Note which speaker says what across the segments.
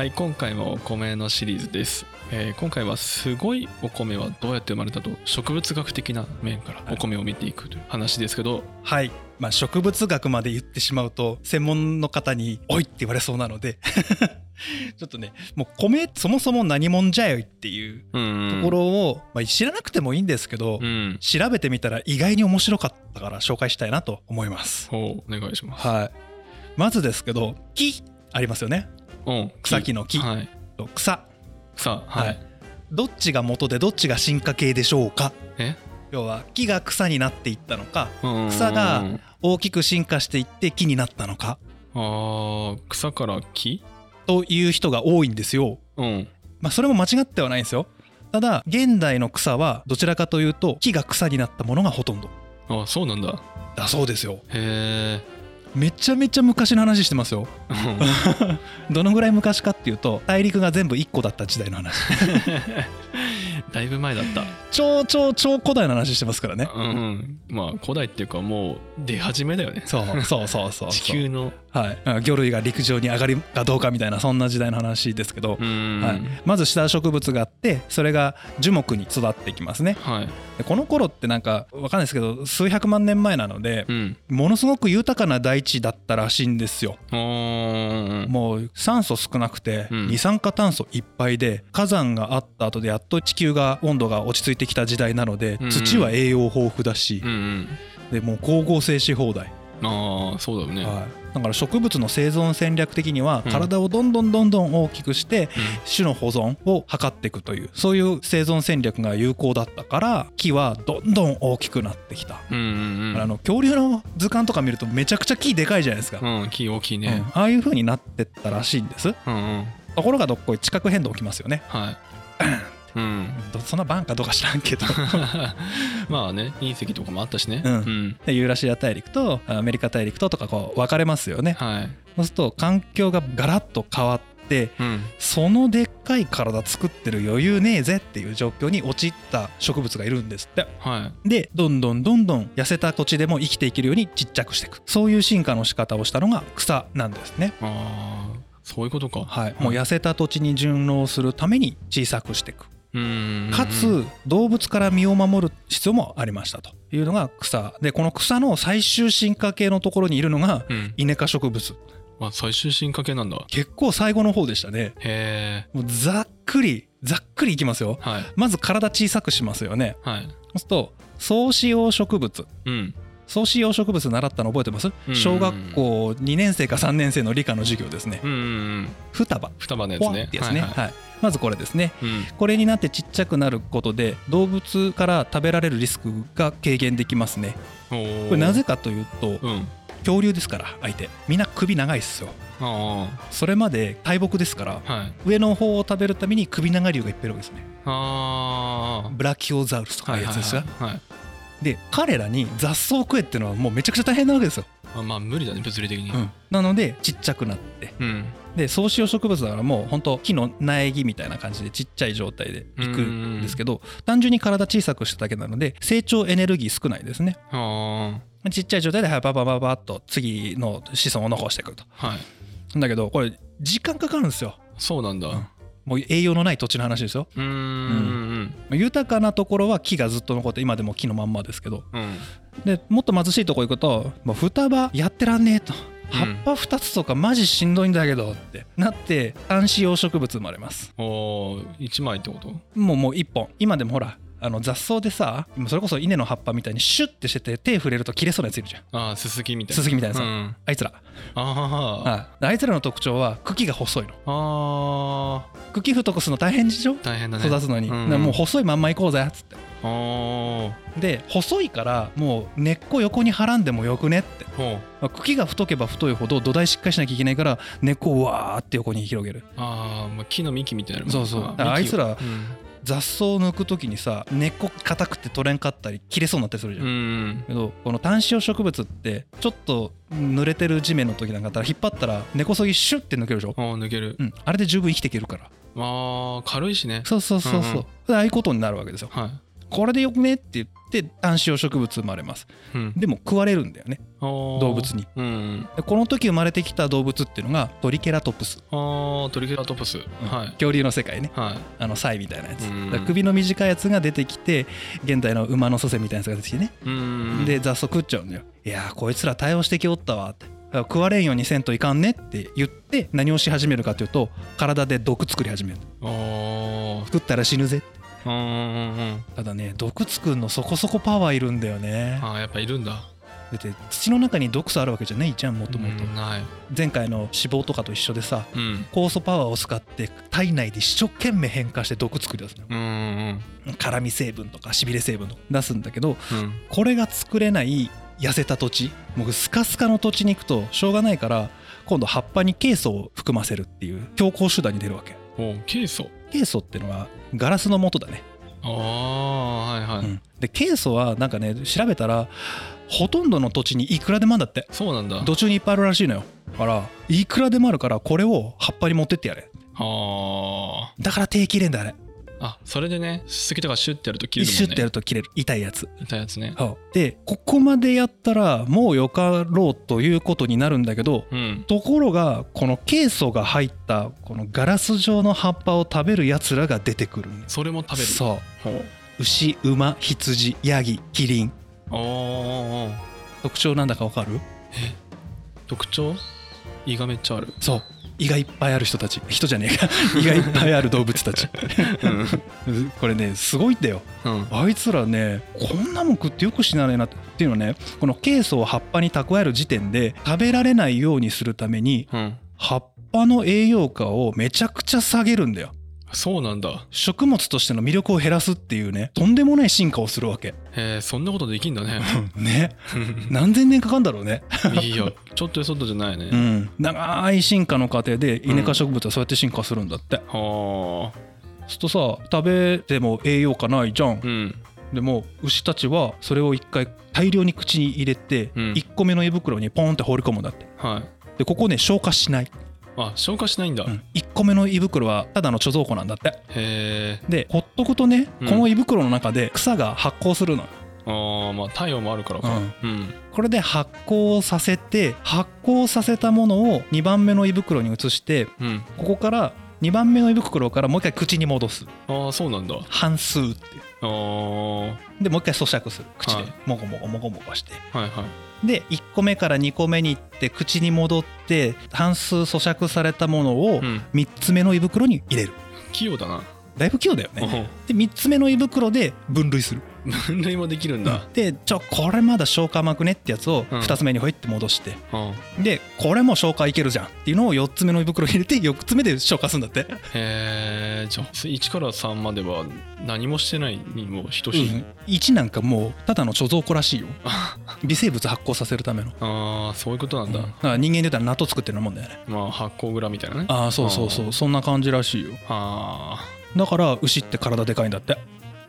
Speaker 1: はい今回もお米のシリーズです、えー今回はすごいお米はどうやって生まれたと植物学的な面からお米を見ていくという話ですけど。
Speaker 2: はい、まあ、植物学まで言ってしまうと専門の方に「おい!」って言われそうなので。ちょっとねもう米そもそも何者じゃよいっていう
Speaker 1: うん。
Speaker 2: ところを、まあ、知らなくてもいいんですけど、
Speaker 1: うん。
Speaker 2: 調べてみたら意外に面白かったから紹介したいなと思います。
Speaker 1: お願いします。
Speaker 2: はい、まずですけど木ありますよね
Speaker 1: うん。
Speaker 2: 草木の木。
Speaker 1: はい。
Speaker 2: と草。
Speaker 1: 草
Speaker 2: は
Speaker 1: はい。い、
Speaker 2: どっちが元でどっちが進化系でしょうか？
Speaker 1: え？
Speaker 2: 要は木が草になっていったのか
Speaker 1: うん
Speaker 2: 草が大きく進化していって木になったのか。
Speaker 1: あー草から木？
Speaker 2: という人が多いんですよ。
Speaker 1: うん。
Speaker 2: まあそれも間違ってはないんですよ。ただ現代の草はどちらかというと木が草になったものがほとんど。
Speaker 1: あそうなんだ。
Speaker 2: だそうですよ。
Speaker 1: へえ
Speaker 2: めちゃめちゃ昔の話してますよ。どのぐらい昔かっていうと大陸が全部1個だった時代の話。
Speaker 1: だいぶ前だった
Speaker 2: 超超超古代の話してますからね。
Speaker 1: うんうんまあ古代っていうかもう出始めだよね
Speaker 2: そうそうそうそう
Speaker 1: 地球の
Speaker 2: はい、魚類が陸上に上がるかどうかみたいなそんな時代の話ですけど、
Speaker 1: うん。
Speaker 2: はい、まず下植物があってそれが樹木に育っていきますね。
Speaker 1: はい。
Speaker 2: でこの頃ってなんかわかんないですけど数百万年前なので
Speaker 1: うん。
Speaker 2: ものすごく豊かな大地だったらしいんですよ。もう酸素少なくて
Speaker 1: うん。
Speaker 2: 二酸化炭素いっぱいで火山があった後でやっと地球が温度が落ち着いてきた時代なので
Speaker 1: うん。
Speaker 2: 土は栄養豊富だし。でもう光合成し放題。
Speaker 1: ああそうだよね、
Speaker 2: はい、だから植物の生存戦略的には
Speaker 1: うん。
Speaker 2: 体をどんどんどんどん大きくして
Speaker 1: う
Speaker 2: 種の保存を図っていくというそういう生存戦略が有効だったから木はどんどん大きくなってきた、
Speaker 1: ん、うんうんうん。
Speaker 2: あの恐竜の図鑑とか見るとめちゃくちゃ木でかいじゃないですか、
Speaker 1: うん木大きい
Speaker 2: うん。
Speaker 1: ね、
Speaker 2: ああいう風になってったらしいんです。
Speaker 1: うん、うん。
Speaker 2: ところがどっこい地殻変動起きますよね。
Speaker 1: はい うん。
Speaker 2: どそんなバンかどうか知らんけど。
Speaker 1: まあね隕石とかもあったしね。
Speaker 2: うん。
Speaker 1: うん、
Speaker 2: でユーラシア大陸とアメリカ大陸ととかこう分かれますよね。
Speaker 1: はい。
Speaker 2: そうすると環境がガラッと変わって
Speaker 1: うん。
Speaker 2: そのでっかい体作ってる余裕ねえぜっていう状況に陥った植物がいるんですって。
Speaker 1: はい。
Speaker 2: でどんどんどんどん痩せた土地でも生きていけるようにちっちゃくしていく。そういう進化の仕方をしたのが草なんですね。
Speaker 1: ああそういうことか。
Speaker 2: はい、もう痩せた土地に順応するために小さくしていく。
Speaker 1: うん
Speaker 2: かつ動物から身を守る必要もありましたというのが草でこの草の最終進化系のところにいるのが
Speaker 1: うん。
Speaker 2: イネ科植物。
Speaker 1: あ最終進化系なんだ。
Speaker 2: 結構最後の方でしたね。
Speaker 1: へえ。
Speaker 2: ざっくりざっくりいきますよ。
Speaker 1: はい。
Speaker 2: まず体小さくしますよね。
Speaker 1: はい。
Speaker 2: そうすると草子葉植物。
Speaker 1: うん。
Speaker 2: 草子葉植物習ったの覚えてます？
Speaker 1: うん。
Speaker 2: 小学校2年生か3年生の理科の授業ですね。
Speaker 1: うんうんうん。
Speaker 2: 双葉。
Speaker 1: 双葉のやつね。
Speaker 2: ってやつね、
Speaker 1: はいはい。
Speaker 2: はいまずこれですね。
Speaker 1: うん。
Speaker 2: これになってちっちゃくなることで動物から食べられるリスクが軽減できますね。これなぜかというと
Speaker 1: うん。
Speaker 2: 恐竜ですから相手。みんな首長いっすよ。
Speaker 1: あ
Speaker 2: それまで大木ですから
Speaker 1: あはい。
Speaker 2: 上の方を食べるために首長竜がいっぱいいるわけですね。ブラキオザウルスとかいうやつですが、
Speaker 1: はいはい
Speaker 2: で彼らに雑草を食えっていうのはもうめちゃくちゃ大変なわけですよ、
Speaker 1: あまあ無理だね物理的に。
Speaker 2: うん。なのでちっちゃくなって。
Speaker 1: うん
Speaker 2: で草子葉植物だからもう本当木の苗木みたいな感じでちっちゃい状態でいくんですけど単純に体小さくしただけなので成長エネルギー少ないですね。
Speaker 1: あ。
Speaker 2: ちっちゃい状態ではいババババッと次の子孫を残していくと
Speaker 1: あはい
Speaker 2: だけどこれ時間かかるんですよ
Speaker 1: そうなんだ
Speaker 2: うんもう栄養のない土地の話ですよ
Speaker 1: うーん
Speaker 2: 豊かなところは木がずっと残って今でも木のまんまですけど
Speaker 1: うん
Speaker 2: でもっと貧しいとこ行くともう双葉やってらんねえと葉っぱ2つとかマジしんどいんだけどってなって単子葉植物生まれます。
Speaker 1: おー一枚ってこと？
Speaker 2: もうもう1本。今でもほらあの雑草でさ今それこそ稲の葉っぱみたいにシュッてしてて手触れると切れそうなやついるじゃん。
Speaker 1: ああすすきみたいな。
Speaker 2: ススキみたいなさ、
Speaker 1: うん。
Speaker 2: あいつら。
Speaker 1: あ
Speaker 2: はいであいつらの特徴は茎が細いの。
Speaker 1: ああ
Speaker 2: 茎太くするの大変でしょ？
Speaker 1: 大変だね。
Speaker 2: 育つのに、
Speaker 1: うん。
Speaker 2: もう細いまんま行こうぜっつって。で細いからもう根っこ横にはらんでもよくねって。まあ茎が太けば太いほど土台しっかりしなきゃいけないから根っこをわーって横に広げる。
Speaker 1: ああまあ木の幹みたいなもん
Speaker 2: そうそう。
Speaker 1: あ
Speaker 2: いつら
Speaker 1: 幹を
Speaker 2: 雑草を抜く時にさ根っこ硬くて取れんかったり切れそうになったりするじゃ、
Speaker 1: うんんうん。
Speaker 2: けどこの単子葉植物ってちょっと濡れてる地面の時なんかだったら引っ張ったら根こそぎシュッて抜けるでしょ、
Speaker 1: ああ抜ける。
Speaker 2: うん、あれで十分生きていけるから。
Speaker 1: あー軽いしね。
Speaker 2: そうそうそうそう、
Speaker 1: うんうん。
Speaker 2: でああいうことになるわけですよ。
Speaker 1: はい
Speaker 2: これでよくねって言って単子葉植物生まれます。
Speaker 1: うん。
Speaker 2: でも食われるんだよね。動
Speaker 1: 動
Speaker 2: 物に。
Speaker 1: うん
Speaker 2: でこの時生まれてきた動物っていうのがトリケラトプス。
Speaker 1: あートリケラトプス。はい。
Speaker 2: 恐竜の世界ね。
Speaker 1: はい。
Speaker 2: あのサイみたいなやつ。
Speaker 1: うん
Speaker 2: 首の短いやつが出てきて現代の馬の祖先みたいなやつが出てきてね。
Speaker 1: うん
Speaker 2: で雑草食っちゃうんだよ。いやーこいつら対応してきおったわ。って食われんようにせんといかんねって言って何をし始めるかというと体で毒作り始める。食ったら死ぬぜ
Speaker 1: うんうんうん
Speaker 2: ただね毒作るのそこそこパワーいるんだよね。
Speaker 1: あーやっぱいるんだ。
Speaker 2: だって土の中に毒素あるわけじゃないじゃんもともと。前回の脂肪とかと一緒でさ
Speaker 1: うん。
Speaker 2: 酵素パワーを使って体内で一生懸命変化して毒作り出すの
Speaker 1: うんうん。
Speaker 2: 辛み成分とかしびれ成分とか出すんだけど
Speaker 1: うん。
Speaker 2: これが作れない痩せた土地僕スカスカの土地に行くとしょうがないから今度葉っぱにケイ素を含ませるっていう強行手段に出るわけ。
Speaker 1: おケイ素
Speaker 2: ケイ素ってのはガラスの元だね、
Speaker 1: ああはいはい、
Speaker 2: うん。でケイ素はなんかね調べたらほとんどの土地にいくらでもあるんだって。
Speaker 1: そうなんだ。
Speaker 2: 土中にいっぱいあるらしいのよ。だからいくらでもあるからこれを葉っぱに持ってってやれ。
Speaker 1: あ。
Speaker 2: だから手切れんだあれ。
Speaker 1: ーあそれでねすすきとかシュッてやると切れるもんね。
Speaker 2: 一シュッてやると切れる。痛いやつ。
Speaker 1: 痛いやつね。
Speaker 2: でここまでやったらもうよかろうということになるんだけど
Speaker 1: うん。
Speaker 2: ところがこのケイ素が入ったこのガラス状の葉っぱを食べるやつらが出てくる。
Speaker 1: それも食べる。
Speaker 2: そう。牛馬羊ヤギキリン。特徴なんだかわかる？
Speaker 1: 特徴？胃がめっちゃある。
Speaker 2: そう胃がいっぱいある人たち。人じゃねえか。胃がいっぱいある動物たち。これねすごいんだよ。
Speaker 1: うん。
Speaker 2: あいつらねこんなもん食ってよく死なないなっていうのはねこのケイ素を葉っぱに蓄える時点で食べられないようにするために
Speaker 1: うん。
Speaker 2: 葉っぱの栄養価をめちゃくちゃ下げるんだよ
Speaker 1: そうなんだ。
Speaker 2: 食物としての魅力を減らすっていうねとんでもない進化をするわけ。
Speaker 1: へえそんなことできんだね。
Speaker 2: ね。何千年かかんだろうね。
Speaker 1: いいよ。ちょっとやそっとじゃないね、
Speaker 2: うん。長い進化の過程でイネ科植物はそうやって進化するんだって、
Speaker 1: はあ。
Speaker 2: そうするとさ食べても栄養価ないじゃん。
Speaker 1: うん。
Speaker 2: でも牛たちはそれを一回大量に口に入れて
Speaker 1: うん。
Speaker 2: 1個目の胃袋にポンって放り込むんだって。
Speaker 1: はい。
Speaker 2: でここね消化しない、
Speaker 1: あ消化しないんだ、へ
Speaker 2: うん、1個目の胃袋はただの貯蔵庫なんだって。
Speaker 1: え
Speaker 2: でほっとくとね
Speaker 1: うん。
Speaker 2: この胃袋の中で草が発酵するの。
Speaker 1: ああまあ太陽もあるからか。うん。
Speaker 2: これで発酵をさせて発酵させたものを2番目の胃袋に移して
Speaker 1: うん。
Speaker 2: ここから2番目の胃袋からもう一回口に戻す。
Speaker 1: ああそうなんだ。
Speaker 2: 半数ってでもう一回咀嚼する。口で。
Speaker 1: はい。
Speaker 2: もごもごもごもごして。
Speaker 1: いはい。
Speaker 2: で1個目から2個目に行って口に戻って半数咀嚼されたものを
Speaker 1: うん。
Speaker 2: 3つ目の胃袋に入れる。
Speaker 1: 器用だな。
Speaker 2: だいぶ器用だよね。
Speaker 1: お
Speaker 2: で3つ目の胃袋で分類する
Speaker 1: 分類もできるんだ、
Speaker 2: でちょこれまだ消化甘くねってやつを
Speaker 1: うん。
Speaker 2: 2つ目にほいって戻して。
Speaker 1: うん、
Speaker 2: でこれも消化いけるじゃん。っていうのを4つ目の胃袋に入れて4つ目で消化するんだって、
Speaker 1: へえじゃあ1から3までは何もしてないにも等しい、
Speaker 2: 1なんかもうただの貯蔵庫らしいよ。微生物発酵させるための。
Speaker 1: ああそういうことなんだ、
Speaker 2: だから人間で言ったら納豆作ってるもんだよね。
Speaker 1: まあ発酵蔵みたいなね。
Speaker 2: ああそうそうそう。そんな感じらしいよ。
Speaker 1: あ
Speaker 2: だから牛って体でかいんだって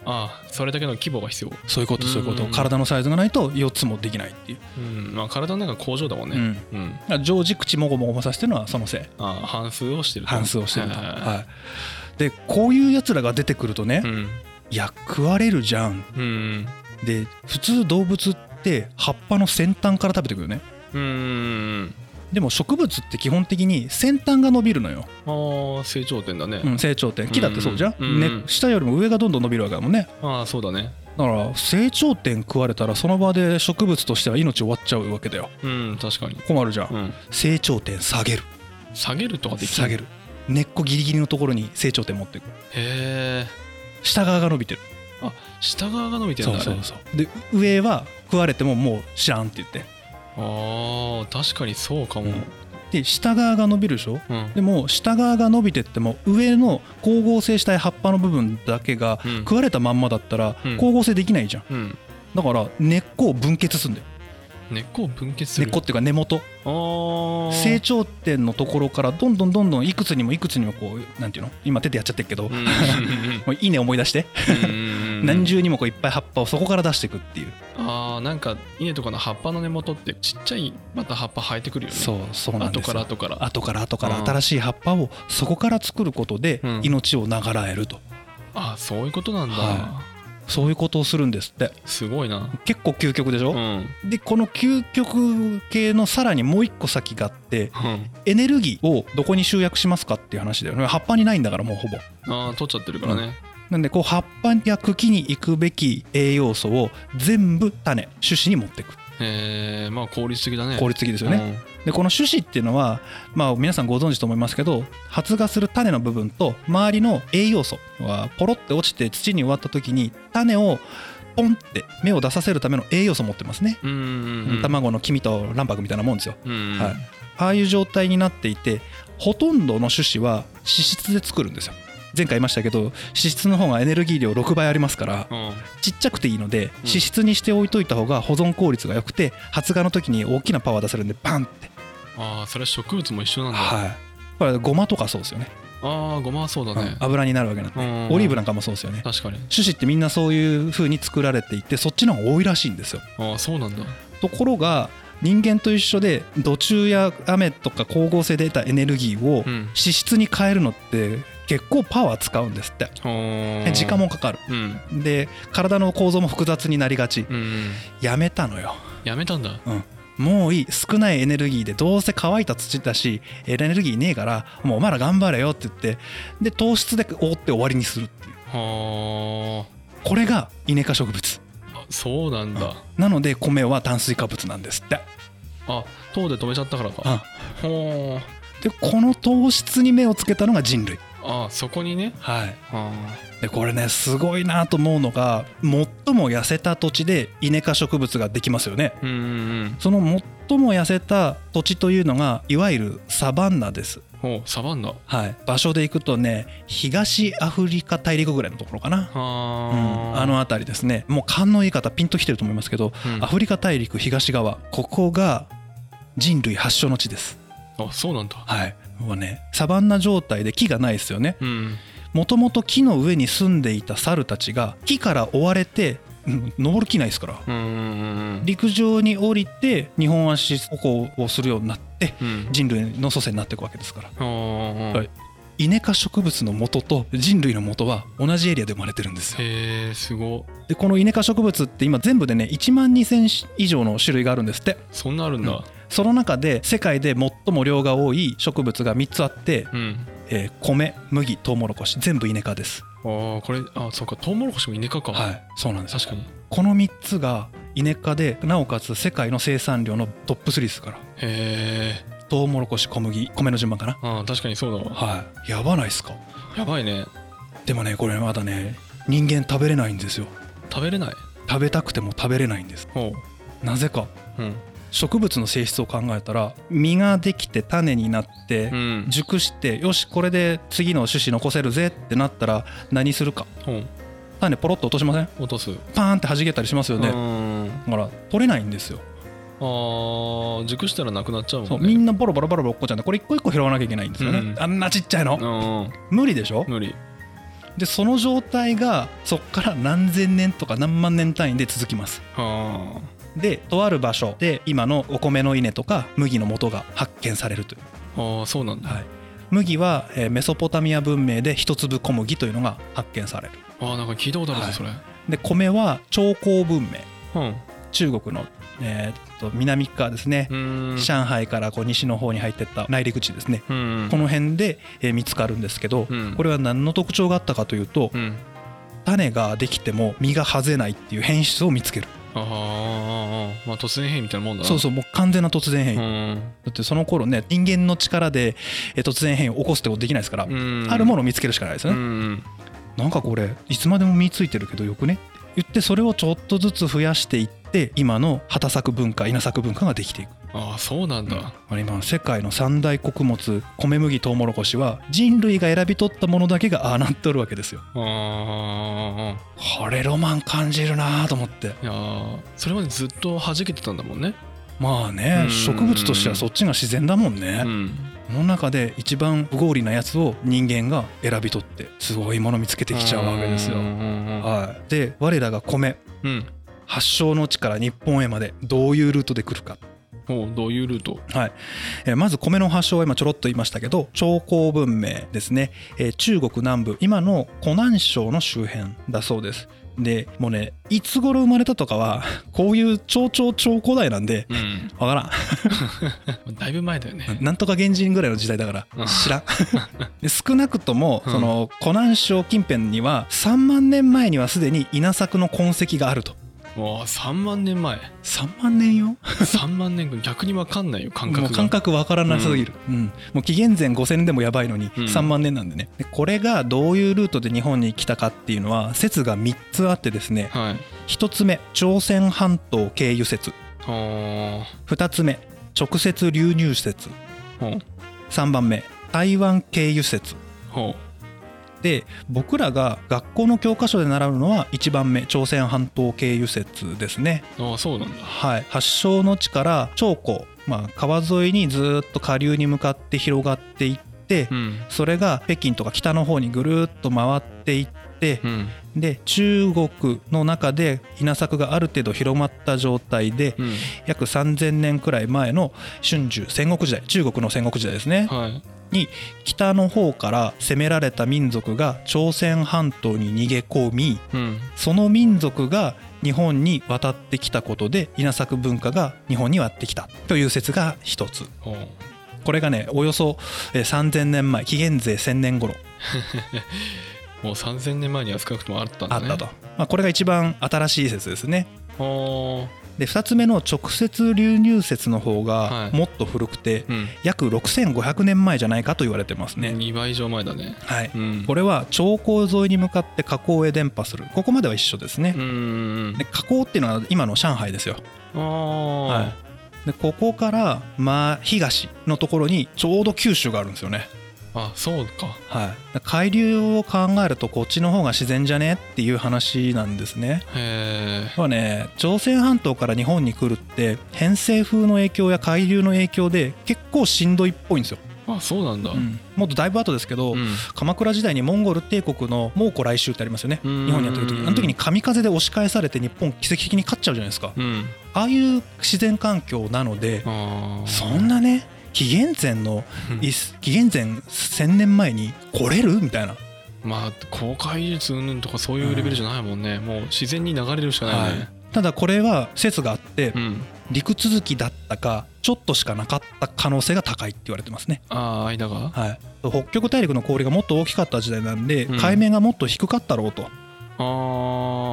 Speaker 1: ーあーそれだけの規模が必要。
Speaker 2: そういうことそういうこと。
Speaker 1: うん
Speaker 2: 体のサイズがないと4つもできないっていう、
Speaker 1: うん。まあ体の中工場だもんね。
Speaker 2: うん。
Speaker 1: うん、
Speaker 2: 常時口もごもごもさせてるのはそのせい。
Speaker 1: ああ半数をしてると。
Speaker 2: 半数をしてると、
Speaker 1: はい。
Speaker 2: でこういうやつらが出てくるとね、
Speaker 1: うん。
Speaker 2: いや食われるじゃん。
Speaker 1: うん。
Speaker 2: で普通動物って葉っぱの先端から食べてくるよね。
Speaker 1: うん
Speaker 2: でも植物って基本的に先端が伸びるのよ、
Speaker 1: ああ成長点だね、
Speaker 2: うん、成長点。木だってそうじゃん、
Speaker 1: うん
Speaker 2: ね、下よりも上がどんどん伸びるわけだもんね。
Speaker 1: ああそうだね。
Speaker 2: だから成長点食われたらその場で植物としては命終わっちゃうわけだよ。
Speaker 1: うん確かに。
Speaker 2: 困るじゃん、
Speaker 1: うん。
Speaker 2: 成長点下げる。
Speaker 1: 下げるとかできる？
Speaker 2: 下げる。根っこギリギリのところに成長点持っていく。
Speaker 1: へえ
Speaker 2: 下側が伸びてる。
Speaker 1: 下側が伸びてるんだ
Speaker 2: そうそうそう。で上は食われてももう知らんって言って
Speaker 1: あー確かにそうかも、
Speaker 2: で下側が伸びるでしょ？
Speaker 1: うん。
Speaker 2: でも下側が伸びてっても上の光合成したい葉っぱの部分だけが
Speaker 1: うん。
Speaker 2: 食われたまんまだったら
Speaker 1: うん。
Speaker 2: 光合成できないじゃん。
Speaker 1: うん、
Speaker 2: だから根っこを分結するんだよ。
Speaker 1: 根っこを分結する。
Speaker 2: 根っこっていうか根元成長点のところからどんどんどんどんいくつにもいくつにもこうなんていうの？今手でやっちゃってるけど、
Speaker 1: うん。う ん
Speaker 2: もういいね思い出して、
Speaker 1: うん。うんうん
Speaker 2: 何重にもこういっぱい葉っぱをそこから出していくっていう、
Speaker 1: あーなんか稲とかの葉っぱの根元ってちっちゃいまた葉っぱ生えてくるよね。
Speaker 2: そうそうなんで
Speaker 1: 後
Speaker 2: すよ。
Speaker 1: から後から。
Speaker 2: 後から後から
Speaker 1: うん。
Speaker 2: 新しい葉っぱをそこから作ることで
Speaker 1: うん。
Speaker 2: 命を長らえると、
Speaker 1: あそういうことなんだ、
Speaker 2: はそういうことをするんですって。
Speaker 1: すごいな。
Speaker 2: 結構究極でしょ、
Speaker 1: うん。
Speaker 2: でこの究極系のさらにもう一個先があって
Speaker 1: うん。
Speaker 2: エネルギーをどこに集約しますかっていう話だよね。葉っぱにないんだからもうほぼ。
Speaker 1: ああ取っちゃってるからね。
Speaker 2: なんでこう葉っぱや茎に行くべき栄養素を全部種種子に持っていく
Speaker 1: へえまあ効率的だね。
Speaker 2: 効率的ですよね、でこの種子っていうのはまあ皆さんご存知と思いますけど発芽する種の部分と周りの栄養素はポロって落ちて土に植わった時に種をポンって芽を出させるための栄養素を持ってますね、
Speaker 1: うんうんうん。うん
Speaker 2: 卵の黄身と卵白みたいなもんですよ。
Speaker 1: うんうん。
Speaker 2: はい。ああいう状態になっていてほとんどの種子は脂質で作るんですよ前回言いましたけど脂質の方がエネルギー量6倍ありますから
Speaker 1: うん。
Speaker 2: ちっちゃくていいので脂質にしておいといた方が保存効率が良くて発芽の時に大きなパワー出せるんでバンって。
Speaker 1: ああそれは植物も一緒なんだ。
Speaker 2: はい。これごまとかそうですよね。
Speaker 1: ああごまはそうだね。
Speaker 2: 油になるわけなんで。
Speaker 1: うん。
Speaker 2: オリーブなんかもそうですよね。
Speaker 1: 確かに。
Speaker 2: 種子ってみんなそういう風に作られていてそっちの方が多いらしいんですよ。
Speaker 1: ああそうなんだ。
Speaker 2: ところが人間と一緒で土中や雨とか光合成で得たエネルギーを
Speaker 1: うん。
Speaker 2: 脂質に変えるのって結構パワー使うんですって。時間もかかる。
Speaker 1: うん。
Speaker 2: で体の構造も複雑になりがち。
Speaker 1: うんうん。
Speaker 2: やめたのよ。
Speaker 1: やめたんだ。
Speaker 2: もういい少ないエネルギーでどうせ乾いた土だしエネルギーねえからもうお前ら頑張れよって言ってで糖質で覆って終わりにするっていう。
Speaker 1: は
Speaker 2: これがイネ科植物。
Speaker 1: あそうなんだ。
Speaker 2: なので米は炭水化物なんですって。
Speaker 1: あ糖で止めちゃったからか。
Speaker 2: あ
Speaker 1: ほー。
Speaker 2: でこの糖質に目をつけたのが人類
Speaker 1: あそこにね？
Speaker 2: はい。
Speaker 1: あ
Speaker 2: でこれねすごいなと思うのが最も痩せた土地でイネ科植物ができますよね。
Speaker 1: うんうん
Speaker 2: その最も痩せた土地というのがいわゆるサバンナです。
Speaker 1: うんおサバンナ。
Speaker 2: はい。場所で行くとね東アフリカ大陸ぐらいのところかな。うん、
Speaker 1: は
Speaker 2: あの辺りですね。もう勘のいい方ピンときてると思いますけど、
Speaker 1: うん。
Speaker 2: アフリカ大陸東側ここが人類発祥の地です。
Speaker 1: あそうなんだ。
Speaker 2: はいもうねサバンナ状態で木がないですよね。
Speaker 1: うん。
Speaker 2: もともと木の上に住んでいた猿たちが木から追われてうん登る木ないですから。
Speaker 1: うんうんうん
Speaker 2: 陸上に降りて日本足歩行をするようになって
Speaker 1: うん。
Speaker 2: 人類の祖先になっていくわけですから。はい。イネ科植物の元と人類の元は同じエリアで生まれてるんですよ。
Speaker 1: へえすご。
Speaker 2: でこのイネ科植物って今全部でね1万2000以上の種類があるんですって。
Speaker 1: そんなあるんだ
Speaker 2: その中で世界で最も量が多い植物が3つあって、
Speaker 1: うん。
Speaker 2: えー米麦トウモロコシ全部イネ科です。
Speaker 1: ああこれあそうかトウモロコシもイネ科か。
Speaker 2: はいそうなんです。
Speaker 1: 確かに。
Speaker 2: この3つがイネ科でなおかつ世界の生産量のトップ3ですから。
Speaker 1: へえ
Speaker 2: トウモロコシ小麦米の順番かな。
Speaker 1: あー確かにそうだわ。
Speaker 2: はい。やばないっすか。
Speaker 1: やばいね。
Speaker 2: でもねこれまだね人間食べれないんですよ。
Speaker 1: 食べれない？
Speaker 2: 食べたくても食べれないんです。
Speaker 1: ほ
Speaker 2: なぜか。
Speaker 1: ううん
Speaker 2: 植物の性質を考えたら実ができて種になって
Speaker 1: うん。
Speaker 2: 熟してよしこれで次の種子残せるぜってなったら何するか。種ポロッと落としません？
Speaker 1: 落とす。
Speaker 2: パーンって弾けたりしますよ
Speaker 1: う
Speaker 2: ね
Speaker 1: ん。
Speaker 2: だから取れないんですよ。
Speaker 1: あー熟したらなくなっちゃうもんね。
Speaker 2: みんなボロボロボロボロ落っこっちゃうんでこれ一個一個拾わなきゃいけないんですよね、
Speaker 1: うん。
Speaker 2: あんなちっちゃいの。
Speaker 1: うん。
Speaker 2: 無理でしょ？
Speaker 1: 無理。
Speaker 2: でその状態がそっから何千年とか何万年単位で続きます。
Speaker 1: は
Speaker 2: でとある場所で今のお米の稲とか麦の元が発見されるという、
Speaker 1: あああそうなんだ。
Speaker 2: はい、麦はえーメソポタミア文明で一粒小麦というのが発見される。
Speaker 1: ああなんか聞いたことある
Speaker 2: はい。
Speaker 1: ぞそれ。
Speaker 2: で米は長江文明。
Speaker 1: うん。
Speaker 2: 中国の、えーっと南側ですね。
Speaker 1: う、ーん。
Speaker 2: 上海からこう西の方に入ってった内陸地ですね、
Speaker 1: うん
Speaker 2: この辺で、えー見つかるんですけど、
Speaker 1: うん。
Speaker 2: これは何の特徴があったかというと、
Speaker 1: うん。
Speaker 2: 種ができても実が外れないっていう変質を見つける、
Speaker 1: あーあまあ突然変異みたいなもんだな。
Speaker 2: そうそうもう完全な突然変異、だ
Speaker 1: うん。
Speaker 2: ってその頃ね人間の力でえー突然変異を起こすってことできないですから、
Speaker 1: うん。
Speaker 2: あるものを見つけるしかないですよ
Speaker 1: う
Speaker 2: ね、
Speaker 1: ん。
Speaker 2: なんかこれいつまでも実ついてるけどよくね。って言ってそれをちょっとずつ増やしていって今の畑作文化稲作文化ができていく
Speaker 1: ああそうなんだ。
Speaker 2: あれ今世界の三大穀物米麦トウモロコシは人類が選び取ったものだけがああなっとるわけですよ。
Speaker 1: ああ
Speaker 2: これロマン感じるなと思って。
Speaker 1: いやーそれまでずっと弾けてたんだもんね。
Speaker 2: まあね
Speaker 1: うん。
Speaker 2: 植物としてはそっちが自然だもんね。
Speaker 1: うん。
Speaker 2: この中で一番不合理なやつを人間が選び取ってすごいもの見つけてきちゃうわけですよ。
Speaker 1: うんうんうん。
Speaker 2: はい。で我らが米。
Speaker 1: うん。
Speaker 2: 発祥の地から日本へまでどういうルートで来るか
Speaker 1: おうどういうルート？
Speaker 2: はい、えーまず米の発祥は今ちょろっと言いましたけど長江文明ですね、えー中国南部今の湖南省の周辺だそうです。でもうねいつ頃生まれたとかは こういう超超超古代なんで
Speaker 1: うん。
Speaker 2: わからん。
Speaker 1: だいぶ前だよね。
Speaker 2: なんとか原人ぐらいの時代だから
Speaker 1: うん。
Speaker 2: 知らん。で少なくとも
Speaker 1: うん。
Speaker 2: その湖南省近辺には3万年前にはすでに稲作の痕跡があると
Speaker 1: もう3万年前。
Speaker 2: 3万年よ
Speaker 1: ？3万年後逆に分かんないよ感覚が。
Speaker 2: もう感覚わからなすぎる、うん。もう紀元前5000年でもやばいのに
Speaker 1: うん。
Speaker 2: 3万年なんでね。でこれがどういうルートで日本に来たかっていうのは説が3つあってですね。
Speaker 1: はい。
Speaker 2: 1つ目朝鮮半島経由説。
Speaker 1: は
Speaker 2: 2つ目直接流入説。
Speaker 1: あほう。
Speaker 2: 3番目台湾経由説。
Speaker 1: ほ
Speaker 2: で僕らが学校の教科書で習うのは1番目朝鮮半島経由説ですね。
Speaker 1: うああそうなんだ。
Speaker 2: はい。発祥の地から長江、まあ、川沿いにずっと下流に向かって広がっていって
Speaker 1: うん。
Speaker 2: それが北京とか北の方にぐるっと回っていって
Speaker 1: うん。
Speaker 2: で中国の中で稲作がある程度広まった状態で
Speaker 1: うん。
Speaker 2: 約3000年くらい前の春秋戦国時代中国の戦国時代ですね。
Speaker 1: はい
Speaker 2: に北の方から攻められた民族が朝鮮半島に逃げ込み
Speaker 1: うん。
Speaker 2: その民族が日本に渡ってきたことで稲作文化が日本に渡ってきたという説が一つ。これがねおよそえー3000年前紀元前1000年頃。
Speaker 1: もう3000年前には少なくともあったんだね。
Speaker 2: あったと、まあ、これが一番新しい説ですね。
Speaker 1: は
Speaker 2: で2つ目の直接流入説の方
Speaker 1: はい。
Speaker 2: がもっと古くて
Speaker 1: あうん。
Speaker 2: 約6500年前じゃないかと言われてますね、
Speaker 1: 2倍以上前だね。
Speaker 2: はい。
Speaker 1: うん。
Speaker 2: これは長江沿いに向かって河口へ伝播する。ここまでは一緒ですね。で河口っていうのは今の上海ですよ。
Speaker 1: ああ
Speaker 2: はい。でここからまあ東のところにちょうど九州があるんですよね
Speaker 1: あそうか。
Speaker 2: はい。海流を考えるとこっちの方が自然じゃねっていう話なんですね。
Speaker 1: へえ
Speaker 2: はね朝鮮半島から日本に来るって偏西風の影響や海流の影響で結構しんどいっぽいんですよ、
Speaker 1: あそうなんだ。
Speaker 2: うん。もっとだいぶ後ですけど、
Speaker 1: うん。
Speaker 2: 鎌倉時代にモンゴル帝国の蒙古来襲ってありますよね。
Speaker 1: うん。
Speaker 2: 日本にやってる時。あの時に神風で押し返されて日本奇跡的に勝っちゃうじゃないですか。
Speaker 1: うん。
Speaker 2: ああいう自然環境なのでそんなね紀元前の紀元前1000年前に来れる？みたいな。
Speaker 1: まあ公開技術うんとかそういうレベルじゃないもんね。もう自然に流れるしかないね。
Speaker 2: ただこれは説があって
Speaker 1: うん。
Speaker 2: 陸続きだったかちょっとしかなかった可能性が高いって言われてますね。
Speaker 1: ああ間が？
Speaker 2: はい。北極大陸の氷がもっと大きかった時代なんで
Speaker 1: うん。
Speaker 2: 海面がもっと低かったろうと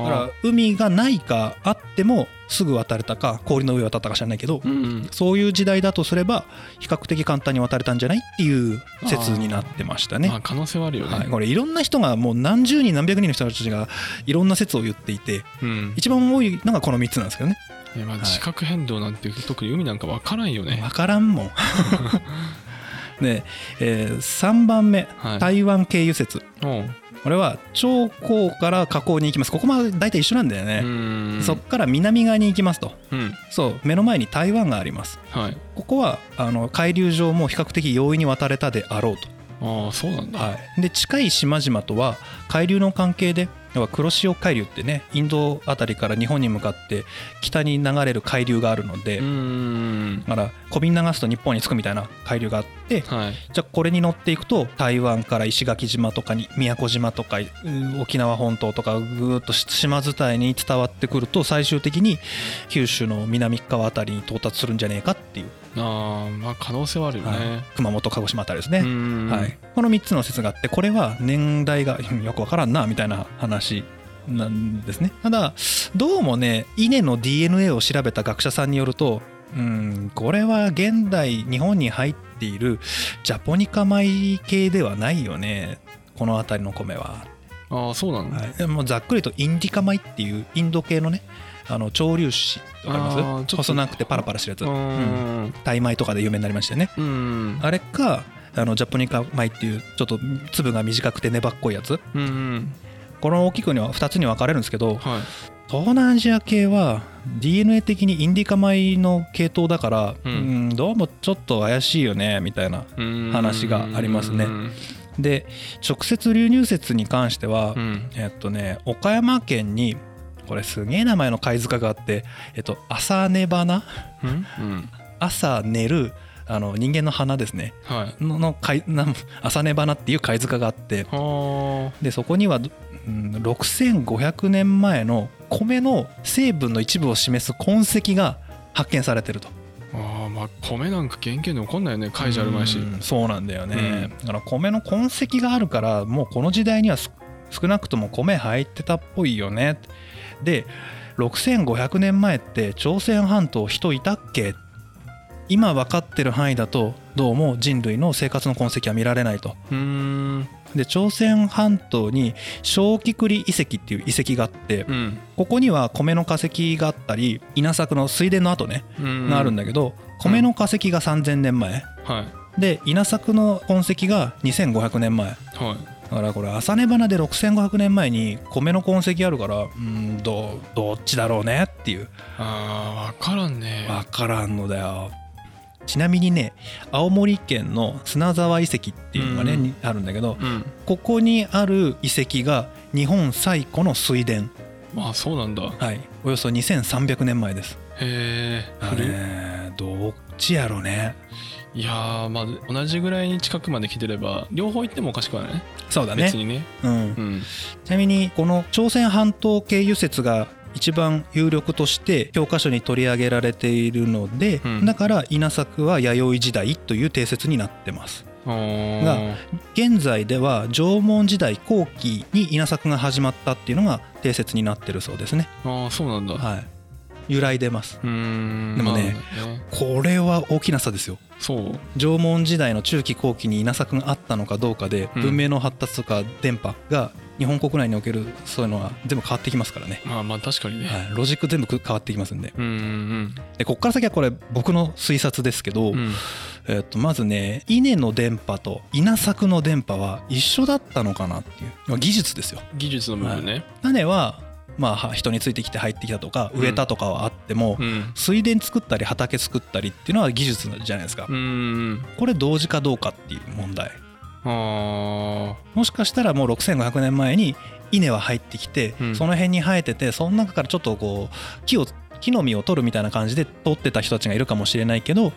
Speaker 2: だから海がないかあってもすぐ渡れたか氷の上渡ったか知らないけど
Speaker 1: うんうん。
Speaker 2: そういう時代だとすれば比較的簡単に渡れたんじゃないっていう説になってましたね。
Speaker 1: まあ可能性はあるよね。
Speaker 2: はい、これいろんな人がもう何十人何百人の人たちがいろんな説を言っていて
Speaker 1: うん。
Speaker 2: 一番多いのがこの3つなんですけどね。
Speaker 1: まあ
Speaker 2: はい。
Speaker 1: 地殻変動なんて特に海なんか分からんよね。
Speaker 2: 分からんもん。で、え3番目
Speaker 1: はい。
Speaker 2: 台湾経由説これは長江から河口に行きます。ここまで大体一緒なんだよ
Speaker 1: う
Speaker 2: ね、
Speaker 1: ん。
Speaker 2: そっから南側に行きますと。
Speaker 1: うん。
Speaker 2: そう。目の前に台湾があります。
Speaker 1: はい。
Speaker 2: ここはあの海流上も比較的容易に渡れたであろうと。
Speaker 1: ああそうなんだ。
Speaker 2: はい、で近い島々とは海流の関係で要は黒潮海流ってねインドあたりから日本に向かって北に流れる海流があるので、だから小瓶流すと日本に着くみたいな海流があって
Speaker 1: はい。
Speaker 2: じゃあこれに乗っていくと台湾から石垣島とかに宮古島とかうん沖縄本島とかぐーっと島伝いに伝わってくると最終的に九州の南側あたりに到達するんじゃねえかっていう、
Speaker 1: ああまあ可能性はあるよ
Speaker 2: はい。
Speaker 1: ね
Speaker 2: 熊本鹿児島あたりです
Speaker 1: う
Speaker 2: ね。
Speaker 1: ん
Speaker 2: はい、この3つの説があってこれは年代がうんよくわからんなみたいな話なんですね。ただどうもね稲の DNA を調べた学者さんによるとうんこれは現代日本に入っているジャポニカ米系ではないよねこの辺りの米は、
Speaker 1: ああそうなの？
Speaker 2: はい、でもざっくりとインディカ米っていうインド系のねあの潮流子わかります？細長くてパラパラしてるやつ、
Speaker 1: う
Speaker 2: うん
Speaker 1: ん。
Speaker 2: タイ米とかで有名になりましたよね。
Speaker 1: うん。
Speaker 2: あれかあのジャポニカ米っていうちょっと粒が短くて粘っこいやつ。
Speaker 1: うんうん
Speaker 2: この大きくには2つに分かれるんですけど
Speaker 1: はい。
Speaker 2: 東南アジア系は DNA 的にインディカ米の系統だから、
Speaker 1: う
Speaker 2: うんん、どうもちょっと怪しいよねみたいな
Speaker 1: うん。
Speaker 2: 話がありますね。
Speaker 1: うん。
Speaker 2: で直接流入説に関しては、
Speaker 1: うん。
Speaker 2: えっとね岡山県にこれすげえ名前の貝塚があって、えっと、朝寝花？
Speaker 1: うん？うん。
Speaker 2: 朝寝るあの人間の花ですね。
Speaker 1: はい。
Speaker 2: のの貝な朝寝花っていう貝塚があって。
Speaker 1: は
Speaker 2: でそこにはどうん6500年前の米の成分の一部を示す痕跡が発見されてると。
Speaker 1: ああまあ米なんか原型残んないよね書いじゃあるまいし。
Speaker 2: うんそうなんだよね、
Speaker 1: う
Speaker 2: だから米の痕跡があるからもうこの時代にはす少なくとも米入ってたっぽいよね。で6500年前って朝鮮半島人いたっけ？今分かってる範囲だとどうも人類の生活の痕跡は見られないとで朝鮮半島に小菊里遺跡っていう遺跡があって
Speaker 1: うん。
Speaker 2: ここには米の化石があったり稲作の水田の跡ね
Speaker 1: うん。
Speaker 2: があるんだけど米の化石が3000年前。
Speaker 1: はい。
Speaker 2: で稲作の痕跡が2500年前。
Speaker 1: はい。
Speaker 2: だからこれ朝寝花で6500年前に米の痕跡あるからうんどどっちだろうねっていう。
Speaker 1: あー分からんね。
Speaker 2: 分からんのだよちなみにね青森県の砂沢遺跡っていうのがね、
Speaker 1: うん。
Speaker 2: にあるんだけど
Speaker 1: うん。
Speaker 2: ここにある遺跡が日本最古の水田。
Speaker 1: まあそうなんだ。
Speaker 2: はい。およそ2300年前です。
Speaker 1: へえ
Speaker 2: あれどっちやろね。
Speaker 1: いやーまあ同じぐらいに近くまで来てれば両方行ってもおかしくはない？ね
Speaker 2: そうだね。
Speaker 1: 別にね。
Speaker 2: うん。
Speaker 1: うん。
Speaker 2: ちなみにこの朝鮮半島経由説が一番有力として教科書に取り上げられているので、
Speaker 1: うん。
Speaker 2: だから稲作は弥生時代という定説になってます。が現在では縄文時代後期に稲作が始まったっていうのが定説になってるそうですね。
Speaker 1: あーそうなんだ。う
Speaker 2: はい由来出ます。でもね
Speaker 1: まあね。
Speaker 2: これは大きな差ですよ。
Speaker 1: そう。
Speaker 2: 縄文時代の中期後期に稲作があったのかどうかで
Speaker 1: うん。
Speaker 2: 文明の発達とか電波が日本国内におけるそういうのは全部変わってきますからね、
Speaker 1: まあまあ確かにね。
Speaker 2: はい、ロジック全部変わってきますんで。
Speaker 1: うんうん
Speaker 2: でここから先はこれ僕の推察ですけど、
Speaker 1: うん。うん
Speaker 2: えっとまずね稲の電波と稲作の電波は一緒だったのかなっていう。技術ですよ。
Speaker 1: 技術の部分ね。
Speaker 2: 種はまあは人についてきて入ってきたとか植えたとかはあっても、
Speaker 1: うん。
Speaker 2: 水田作ったり畑作ったりっていうのは技術じゃないですか、これ同時かどうかっていう問題。
Speaker 1: あ
Speaker 2: もしかしたらもう6500年前に稲は入ってきて、
Speaker 1: うん。
Speaker 2: その辺に生えててその中からちょっとこう木を木の実を取るみたいな感じで取ってた人たちがいるかもしれないけど、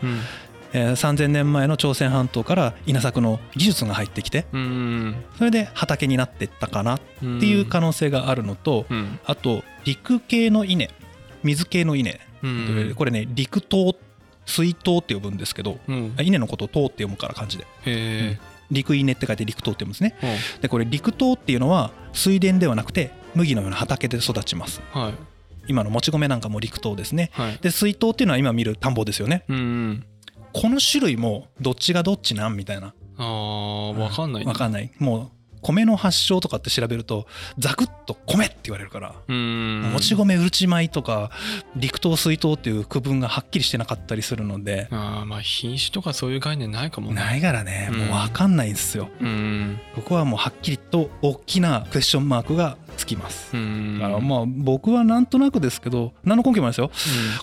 Speaker 2: えー3000年前の朝鮮半島から稲作の技術が入ってきて
Speaker 1: うん。
Speaker 2: それで畑になっていったかなっ
Speaker 1: うん
Speaker 2: ていう可能性があるのと、
Speaker 1: うん。
Speaker 2: あと陸系の稲水系の稲、
Speaker 1: うん。
Speaker 2: これね陸稲水稲って呼ぶんですけど
Speaker 1: うん。
Speaker 2: 稲のことを稲って読むから漢字で。
Speaker 1: へ
Speaker 2: 陸稲って書いて陸稲って読むんですね。
Speaker 1: え
Speaker 2: でこれ陸稲っていうのは水田ではなくて麦のような畑で育ちます。
Speaker 1: うんはい。
Speaker 2: 今のもち米なんかも陸稲ですね。
Speaker 1: はい。
Speaker 2: で水稲っていうのは今見る田んぼですよね。
Speaker 1: うんうん
Speaker 2: この種類もどっちがどっちなんみたいな。
Speaker 1: あーわかんないね。
Speaker 2: わかんない。もう米の発祥とかって調べるとザクッと米って言われるから
Speaker 1: うん。
Speaker 2: もち米うるち米とか陸稲水稲っていう区分がはっきりしてなかったりするので
Speaker 1: あーまあ品種とかそういう概念ないかもね。
Speaker 2: ないからね。
Speaker 1: うん。
Speaker 2: もう分かんないんですよ。
Speaker 1: うん。
Speaker 2: ここはもうはっきりと大きなクエスチョンマークがつきます。
Speaker 1: うん。
Speaker 2: だからまあ僕はなんとなくですけど何の根拠もないですよ。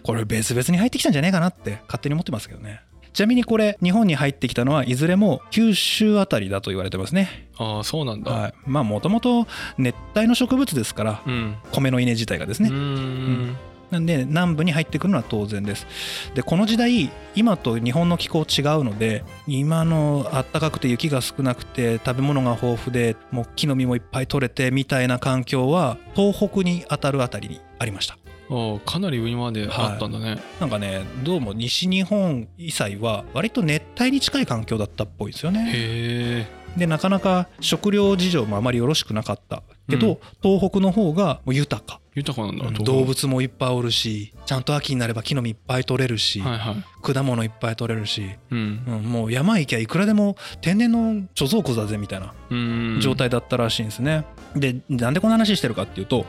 Speaker 2: これ別々に入ってきたんじゃねえかなって勝手に思ってますけどねちなみにこれ日本に入ってきたのはいずれも九州あたりだと言われてますね。
Speaker 1: ああそうなんだ。
Speaker 2: はい。まあもともと熱帯の植物ですから
Speaker 1: うん。
Speaker 2: 米の稲自体がです
Speaker 1: う
Speaker 2: ね
Speaker 1: ん。
Speaker 2: なんで南部に入ってくるのは当然です。でこの時代今と日本の気候違うので今の暖かくて雪が少なくて食べ物が豊富でもう木の実もいっぱい取れてみたいな環境は東北に当たるあたりにありました
Speaker 1: あーかなり上まであったんだね。
Speaker 2: なんかねどうも西日本以西は割と熱帯に近い環境だったっぽいですよね。
Speaker 1: へえ
Speaker 2: でなかなか食料事情もあまりよろしくなかった。けど、東北の方がもう豊か。
Speaker 1: 豊かなんだ東北。
Speaker 2: 動物もいっぱいおるしちゃんと秋になれば木の実いっぱい取れるし、
Speaker 1: はいはい。
Speaker 2: 果物いっぱい取れるし、
Speaker 1: うん。
Speaker 2: うん、もう山行きゃいくらでも天然の貯蔵庫だぜみたいな
Speaker 1: うん。
Speaker 2: 状態だったらしいんですね。でなんでこの話してるかっていうと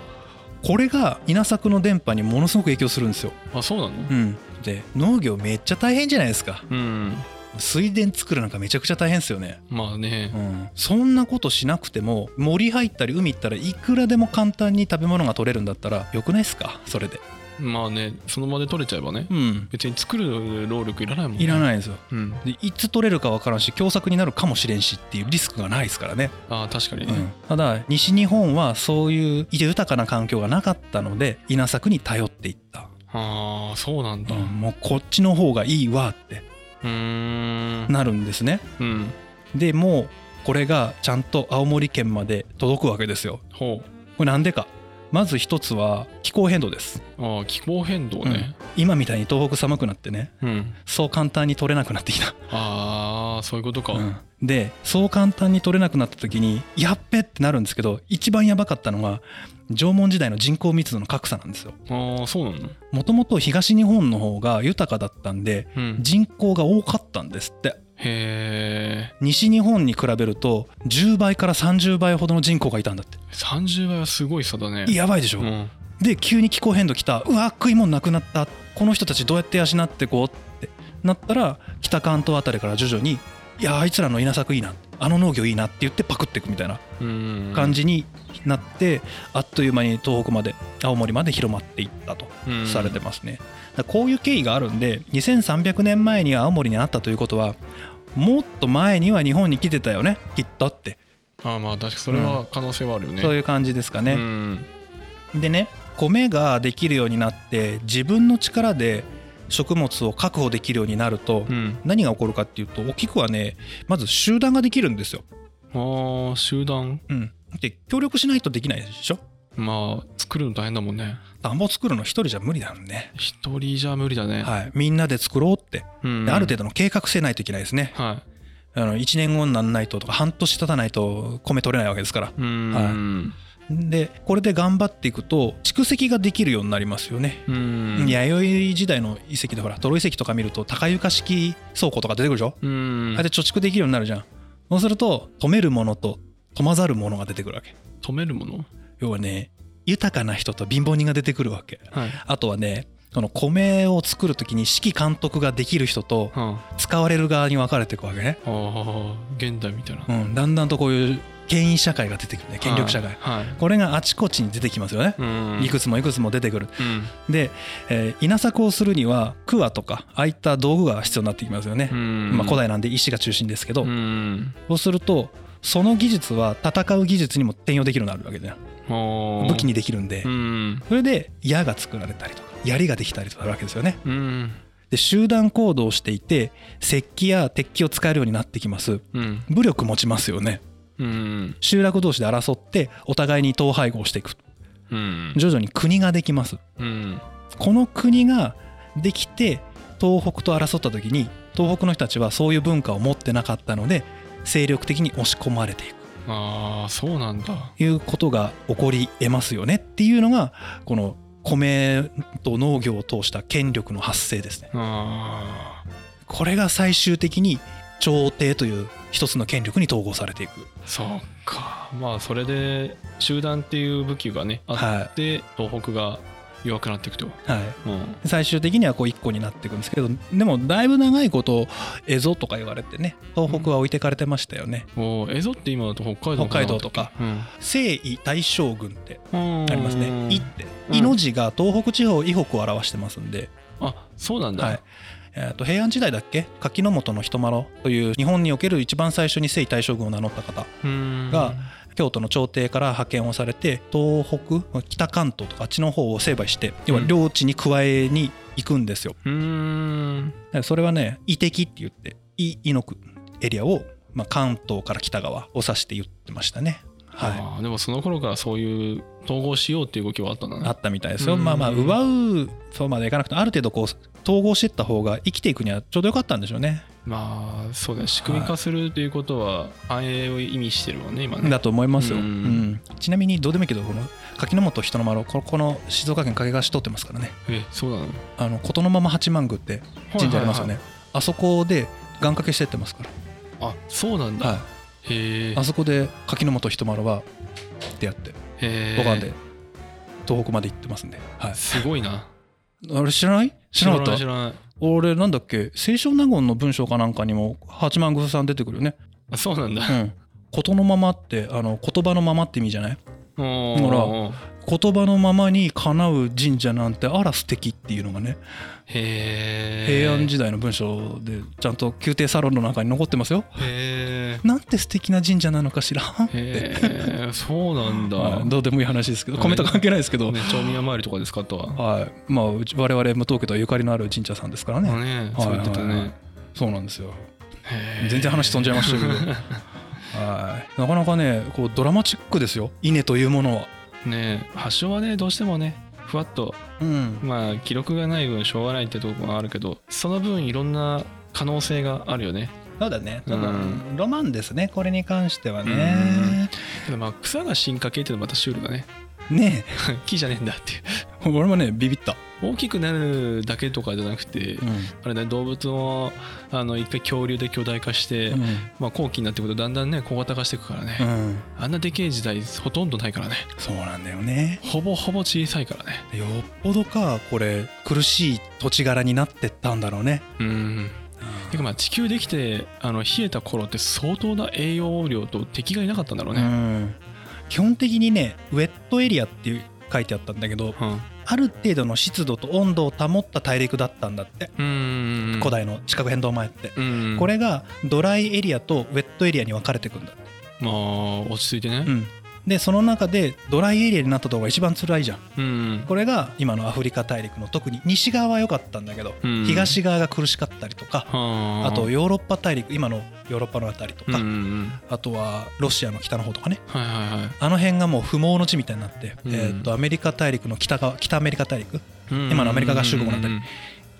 Speaker 2: これが稲作の電波にものすごく影響するんですよ。
Speaker 1: あそうなの？
Speaker 2: うん、で農業めっちゃ大変じゃないですか。
Speaker 1: うん
Speaker 2: 水田作るなんかめちゃくちゃ大変ですよね。
Speaker 1: まあね
Speaker 2: うん、そんなことしなくても森入ったり海行ったらいくらでも簡単に食べ物が取れるんだったらよくないですか？それで。
Speaker 1: まあねその場で取れちゃえばね
Speaker 2: うん、
Speaker 1: 別に作る労力いらないもんね。
Speaker 2: いらないんですよ。
Speaker 1: うん。
Speaker 2: でいつ取れるか分からんし凶作になるかもしれんしっていうリスクがないですからね、
Speaker 1: ああ確かに。ね
Speaker 2: うん、ただ西日本はそういう豊かな環境がなかったので稲作に頼っていった、
Speaker 1: ああそうなんだ。
Speaker 2: うんもうこっちの方がいいわって。
Speaker 1: うーん。
Speaker 2: なるんですね。
Speaker 1: うん。
Speaker 2: でもうこれがちゃんと青森県まで届くわけですよ。
Speaker 1: ほ
Speaker 2: これなんでかまず一つは気候変動です、
Speaker 1: うああ気候変動ね。
Speaker 2: 今みたいに東北寒くなってね
Speaker 1: うん、
Speaker 2: そう簡単に取れなくなってきた、
Speaker 1: ああそういうことか、
Speaker 2: うん。でそう簡単に取れなくなった時にやっべってなるんですけど一番やばかったのが縄文時代の人口密度の格差なんですよ。
Speaker 1: ああそうなの？
Speaker 2: もともと東日本の方が豊かだったんで
Speaker 1: うん。
Speaker 2: 人口が多かったんですって。
Speaker 1: へえ
Speaker 2: 西日本に比べると10倍から30倍ほどの人口がいたんだって。
Speaker 1: 30倍はすごい差だね。
Speaker 2: やばいでしょ、
Speaker 1: うん。
Speaker 2: で急に気候変動来た。うわ食い物なくなった。この人たちどうやって養ってこうってなったら北関東あたりから徐々にいやあいつらの稲作いいなあの農業いいなって言ってパクっていくみたいな
Speaker 1: うん。
Speaker 2: 感じになって、あっという間に東北まで青森まで広まっていったと
Speaker 1: うん。
Speaker 2: されてますね、こういう経緯があるんで2300年前には青森にあったということはもっと前には日本に来てたよねきっとって、
Speaker 1: ああまあ確かにそれは可能性はあるよね、
Speaker 2: そういう感じですか
Speaker 1: う
Speaker 2: ね、
Speaker 1: ん。
Speaker 2: でね米ができるようになって自分の力で食物を確保できるようになると
Speaker 1: うん。
Speaker 2: 何が起こるかっていうと大きくはねまず集団ができるんですよ。
Speaker 1: ああ集団。
Speaker 2: うん、で協力しないとできないでしょ？
Speaker 1: まあ作るの大変だもんね。
Speaker 2: 田んぼ作るの一人じゃ無理だもんね。
Speaker 1: 一人じゃ無理だね、
Speaker 2: はい、みんなで作ろうって、
Speaker 1: うん。
Speaker 2: である程度の計画性ないといけないですね。
Speaker 1: は
Speaker 2: あの1年後にならないととか半年経たないと米取れないわけですから。
Speaker 1: いうん、
Speaker 2: でこれで頑張っていくと蓄積ができるようになりますよね。
Speaker 1: うん。
Speaker 2: 弥生時代の遺跡でほらトロ遺跡とか見ると高床式倉庫とか出てくるでしょ、
Speaker 1: うん。
Speaker 2: あれで貯蓄できるようになるじゃん。そうすると止めるものと止まざるものが出てくるわけ。
Speaker 1: 止めるもの？
Speaker 2: 要はね豊かな人と貧乏人が出てくるわけ。
Speaker 1: はい。
Speaker 2: あとはねその米を作る時に指揮監督ができる人と
Speaker 1: は
Speaker 2: 使われる側に分かれていくわけね、
Speaker 1: あ、ああ現代みたいな。
Speaker 2: うん、だんだんとこういう権威社会が出てくるね権力社会。
Speaker 1: はい、はい
Speaker 2: これがあちこちに出てきますよね。
Speaker 1: うん。
Speaker 2: いくつもいくつも出てくる。
Speaker 1: うん。
Speaker 2: で、えー稲作をするには桑とかああいった道具が必要になってきますよね、
Speaker 1: うん。
Speaker 2: まあ、古代なんで石が中心ですけど、
Speaker 1: うん。
Speaker 2: そうするとその技術は戦う技術にも転用できるようになるわけじゃん武器にできるんで。
Speaker 1: うん。
Speaker 2: それで矢が作られたりとか槍ができたりとかあるわけですよね。
Speaker 1: うん。
Speaker 2: で集団行動をしていて石器や鉄器を使えるようになってきます。
Speaker 1: うん。
Speaker 2: 武力持ちますよね。
Speaker 1: うん
Speaker 2: 集落同士で争ってお互いに統廃合していく。
Speaker 1: うん。
Speaker 2: 徐々に国ができます。
Speaker 1: うん。
Speaker 2: この国ができて東北と争った時に東北の人たちはそういう文化を持ってなかったので精力的に押し込まれていく。
Speaker 1: ああそうなんだ。
Speaker 2: いうことが起こり得ますよね。っていうのがこの米と農業を通した権力の発生ですね。
Speaker 1: あ
Speaker 2: これが最終的に朝廷という一つの権力に統合されていく。
Speaker 1: あそうか。まあそれで集団っていう武器がねあ
Speaker 2: は
Speaker 1: って東北が弱くなっていくと。
Speaker 2: い、はい、
Speaker 1: うん。
Speaker 2: 最終的にはこう一個になっていくんですけどでもだいぶ長いこと蝦夷とか言われてね東北は置いてかれてましたよね、
Speaker 1: おー蝦夷って今だと北海道
Speaker 2: 北海道とか。
Speaker 1: うん。
Speaker 2: 征夷大将軍って
Speaker 1: あ
Speaker 2: ありますね「夷」って
Speaker 1: うん「
Speaker 2: 夷」の字が東北地方以北を表してますんで、
Speaker 1: あそうなんだ、
Speaker 2: はいえー、と平安時代だっけ？柿本の人麻呂という日本における一番最初に征夷大将軍を名乗った方
Speaker 1: うん。
Speaker 2: が京都の朝廷から派遣をされて東北北関東とかあっちの方を成敗して要は領地に加えに行くんですよ。それはね夷敵って言って伊伊の国エリアを、まあ、関東から北側を指して言ってましたね。はい。
Speaker 1: でもその頃からそういう統合しようっていう動きはあったんだね。
Speaker 2: あったみたいですよ。
Speaker 1: うん。
Speaker 2: まあまあ奪うそうまでいかなくてある程度こう統合していった方が生きていくにはちょうどよかったんでしょうね。
Speaker 1: まあそうだね仕組み化するっていうことは繁栄を意味してるもんね今ね
Speaker 2: だと思いますよ。
Speaker 1: う
Speaker 2: うんんちなみにどうでもいいけどこの柿本人の丸ここの静岡県掛川市通ってますからね。
Speaker 1: えそうなの？
Speaker 2: あの琴のまま八幡宮って神社ありますよね。あそこで願掛けしてってますか
Speaker 1: あそうなんだ、
Speaker 2: ら。はい。
Speaker 1: へえ
Speaker 2: あそこで柿本人丸は出会って
Speaker 1: へえ
Speaker 2: ドカンで東北まで行ってますんで。はい。
Speaker 1: すごいな
Speaker 2: あれ知らない？知らなかった？
Speaker 1: 知らない
Speaker 2: 俺なんだっけ？清少納言の文章かなんかにも八幡宮さん出てくるよね。
Speaker 1: あそうなんだ。
Speaker 2: うん。ことのままってあの言葉のままって意味じゃない？
Speaker 1: ほ
Speaker 2: ほ言葉のままにかなう神社なんてあら素敵っていうのがね平安時代の文章でちゃんと宮廷サロンの中に残ってますよ。
Speaker 1: へ
Speaker 2: なんて素敵な神社なのかしら？
Speaker 1: そうなんだ。
Speaker 2: はいどうでもいい話ですけど米と関係ないですけど、
Speaker 1: ね町宮参りとかですかとは。
Speaker 2: はい。まあ我々無東家とはゆかりのある神社さんですからね、
Speaker 1: そう言ってた
Speaker 2: はいはいはい
Speaker 1: ね。
Speaker 2: そうなんですよ。全然話飛んじゃいましたけど。はい。なかなかねこうドラマチックですよ。稲というものは
Speaker 1: ねえ発祥はねどうしてもねふわっと
Speaker 2: うん。
Speaker 1: まあ記録がない分しょうがないってところがあるけどその分いろんな可能性があるよね。
Speaker 2: そうだね、
Speaker 1: うん。
Speaker 2: ロマンですね。これに関しては
Speaker 1: うん。
Speaker 2: ね
Speaker 1: まあ草が進化系っていうのはまたシュールだね
Speaker 2: ね
Speaker 1: 木じゃねえんだっていう。
Speaker 2: え俺もねビビった、
Speaker 1: 大きくなるだけとかじゃなくて、あれね動物もあの一回恐竜で巨大化して、
Speaker 2: うん。
Speaker 1: まあ、後期になってくるとだんだんね小型化していくからね、
Speaker 2: うん。
Speaker 1: あんなでけえ時代ほとんどないからね。
Speaker 2: そうなんだよね。
Speaker 1: ほぼほぼ小さいからね。
Speaker 2: よっぽどかこれ苦しい土地柄になってったんだろうね。
Speaker 1: うん。てかまあ地球できてあの冷えた頃って相当な栄養量と敵がいなかったんだろう
Speaker 2: う
Speaker 1: ね
Speaker 2: ん基本的にねウェットエリアっていう書いてあったんだけど
Speaker 1: うん。
Speaker 2: ある程度の湿度と温度を保った大陸だったんだって、
Speaker 1: うん。
Speaker 2: 古代の地殻変動前って、
Speaker 1: うん。
Speaker 2: これがドライエリアとウェットエリアに分かれてくんだって、
Speaker 1: まあ落ち着いてね。
Speaker 2: うん、でその中でドライエリアになったとこが一番辛いじゃん。
Speaker 1: うん
Speaker 2: これが今のアフリカ大陸の特に西側は良かったんだけど、
Speaker 1: うん。
Speaker 2: 東側が苦しかったりとか、
Speaker 1: は
Speaker 2: あ。とヨーロッパ大陸今のヨーロッパのあたりとか、
Speaker 1: うんうん
Speaker 2: あとはロシアの北の方とかね。
Speaker 1: はいはいはい。
Speaker 2: あの辺がもう不毛の地みたいになって、
Speaker 1: うん。
Speaker 2: えー、とアメリカ大陸の北側北アメリカ大陸
Speaker 1: うん
Speaker 2: 今のアメリカ合衆国なんだり
Speaker 1: うん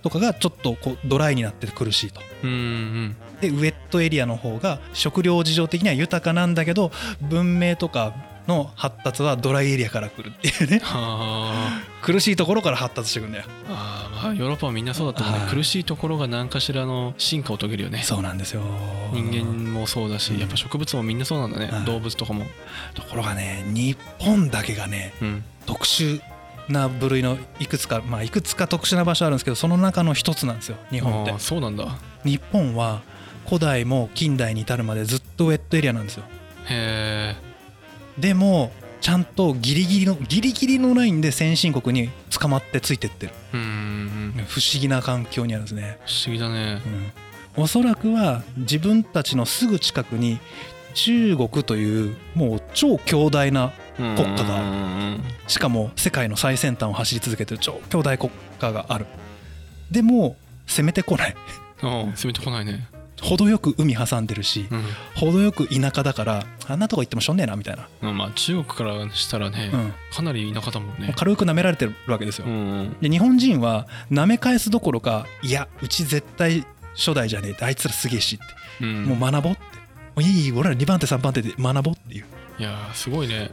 Speaker 2: とかがちょっとこうドライになってて苦しいと。
Speaker 1: うんうん。
Speaker 2: でウェットエリアの方が食料事情的には豊かなんだけど文明とかの発達はドライエリアから来るっていうね。
Speaker 1: は
Speaker 2: 苦しいところから発達してくんだよ。
Speaker 1: あまあヨーロッパはみんなそうだったもんね。
Speaker 2: はい。
Speaker 1: 苦しいところが何かしらの進化を遂げるよね。
Speaker 2: そうなんですよ。
Speaker 1: 人間もそうだし
Speaker 2: うん。
Speaker 1: やっぱ植物もみんなそうなんだね。
Speaker 2: うん
Speaker 1: 動物とかも。
Speaker 2: ところがね日本だけがね
Speaker 1: うん。
Speaker 2: 特殊な部類のいくつかまあいくつか特殊な場所あるんですけどその中の一つなんですよ日本って。
Speaker 1: ああそうなんだ。
Speaker 2: 日本は古代も近代に至るまでずっとウェットエリアなんですよ。
Speaker 1: へえ
Speaker 2: でもちゃんとギリギリのギリギリのラインで先進国に捕まってついてってる。不思議な環境にあるんですね、
Speaker 1: 不思議だね。
Speaker 2: うん、おそらくは自分たちのすぐ近くに中国というもう超強大な
Speaker 1: 国
Speaker 2: 国家がある。
Speaker 1: る
Speaker 2: しかも世界の最先端を走り続けてる超強大国家がある。でも攻めてこない。
Speaker 1: ああ攻めてこないね
Speaker 2: 程よく海挟んでるし
Speaker 1: うん。
Speaker 2: 程よく田舎だからあんなとこ行ってもしょんねえなみたいな、
Speaker 1: まあまあ中国からしたらね
Speaker 2: うん、
Speaker 1: かなり田舎だもんね。
Speaker 2: 軽く舐められてるわけですよ、
Speaker 1: うん。うん
Speaker 2: で日本人は舐め返すどころかいやうち絶対初代じゃねえってあいつらすげえしって、
Speaker 1: うん。
Speaker 2: もう学ぼうって。いい俺ら2番手3番手で学ぼうっていう。
Speaker 1: いやーすごいね。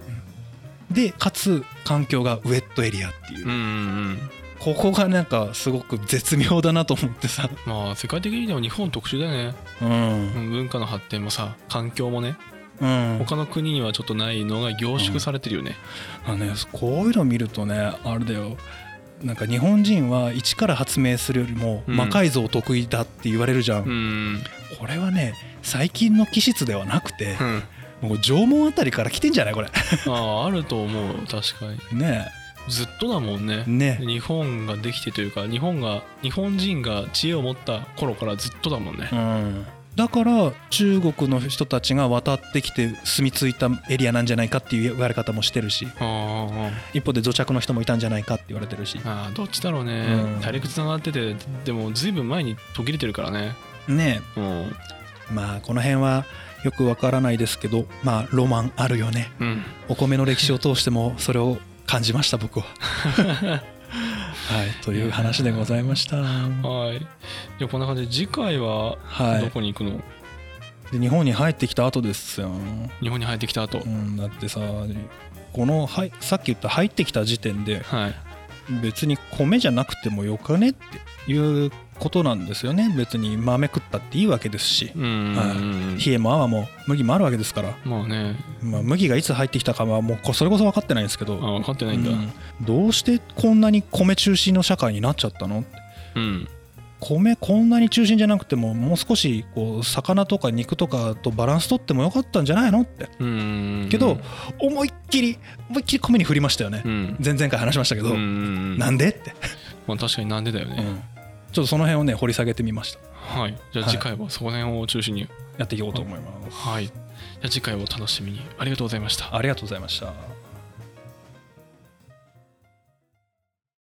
Speaker 2: でかつ環境がウェットエリアっていう、
Speaker 1: うんうんうん
Speaker 2: ここがなんかすごく絶妙だなと思ってさ、
Speaker 1: まあ世界的にでも日本特殊だよね。
Speaker 2: うん。
Speaker 1: うん文化の発展もさ環境もね。
Speaker 2: うん。
Speaker 1: 他の国にはちょっとないのが凝縮されてるよね。
Speaker 2: あのね、こういうの見るとねあれだよ。なんか日本人は一から発明するよりも
Speaker 1: うん。
Speaker 2: 魔改造得意だって言われるじゃん、
Speaker 1: うん。
Speaker 2: これはね最近の気質ではなくて
Speaker 1: うん。
Speaker 2: もう縄文あたりから来てんじゃないこれ。
Speaker 1: あああると思う。確かに。
Speaker 2: ね
Speaker 1: ずっとだもんね。
Speaker 2: えね。
Speaker 1: 日本ができてというか日本が日本人が知恵を持った頃からずっとだもんね。
Speaker 2: うん。だから中国の人たちが渡ってきて住み着いたエリアなんじゃないかっていう言われ方もしてるし。一方で土着の人もいたんじゃないかって言われてるし。
Speaker 1: ああどっちだろうね、
Speaker 2: うん。
Speaker 1: 大陸つながっててでもずいぶん前に途切れてるからね。
Speaker 2: ね。
Speaker 1: うん。
Speaker 2: えまあこの辺はよくわからないですけどまあロマンあるよね。
Speaker 1: うん。
Speaker 2: お米の歴史を通してもそれを感じました僕は。はいという話でございました。
Speaker 1: はいじゃあこんな感じで次回は
Speaker 2: はい
Speaker 1: どこに行くの、
Speaker 2: で日本に入ってきた後ですよ。
Speaker 1: 日本に入ってきた後、
Speaker 2: うん、だってさこのはいさっき言った入ってきた時点で
Speaker 1: はい
Speaker 2: 別に米じゃなくてもよかねっていうことなんですよね。別に豆食ったっていいわけですし。冷えも泡も麦もあるわけですから、
Speaker 1: まあね。
Speaker 2: まあ、麦がいつ入ってきたかはもうこそれこそ分かってないんですけど。
Speaker 1: あ分かってないんだ。
Speaker 2: うん。どうしてこんなに米中心の社会になっちゃったの？
Speaker 1: うん。
Speaker 2: 米こんなに中心じゃなくてももう少しこう魚とか肉とかとバランス取ってもよかったんじゃないの？って。けど思いっきり思いっきり米に振りましたよね。
Speaker 1: うん。
Speaker 2: 前々回話しましたけど、
Speaker 1: ん。
Speaker 2: なんで？って、
Speaker 1: まあ確かになんでだよね、
Speaker 2: うんちょっとその辺をね掘り下げてみました。
Speaker 1: はい。じゃあ次回はそこら辺を中心に。
Speaker 2: やっていこうと思います、
Speaker 1: はい。じゃあ次回を楽しみに。ありがとうございました。
Speaker 2: ありがとうございました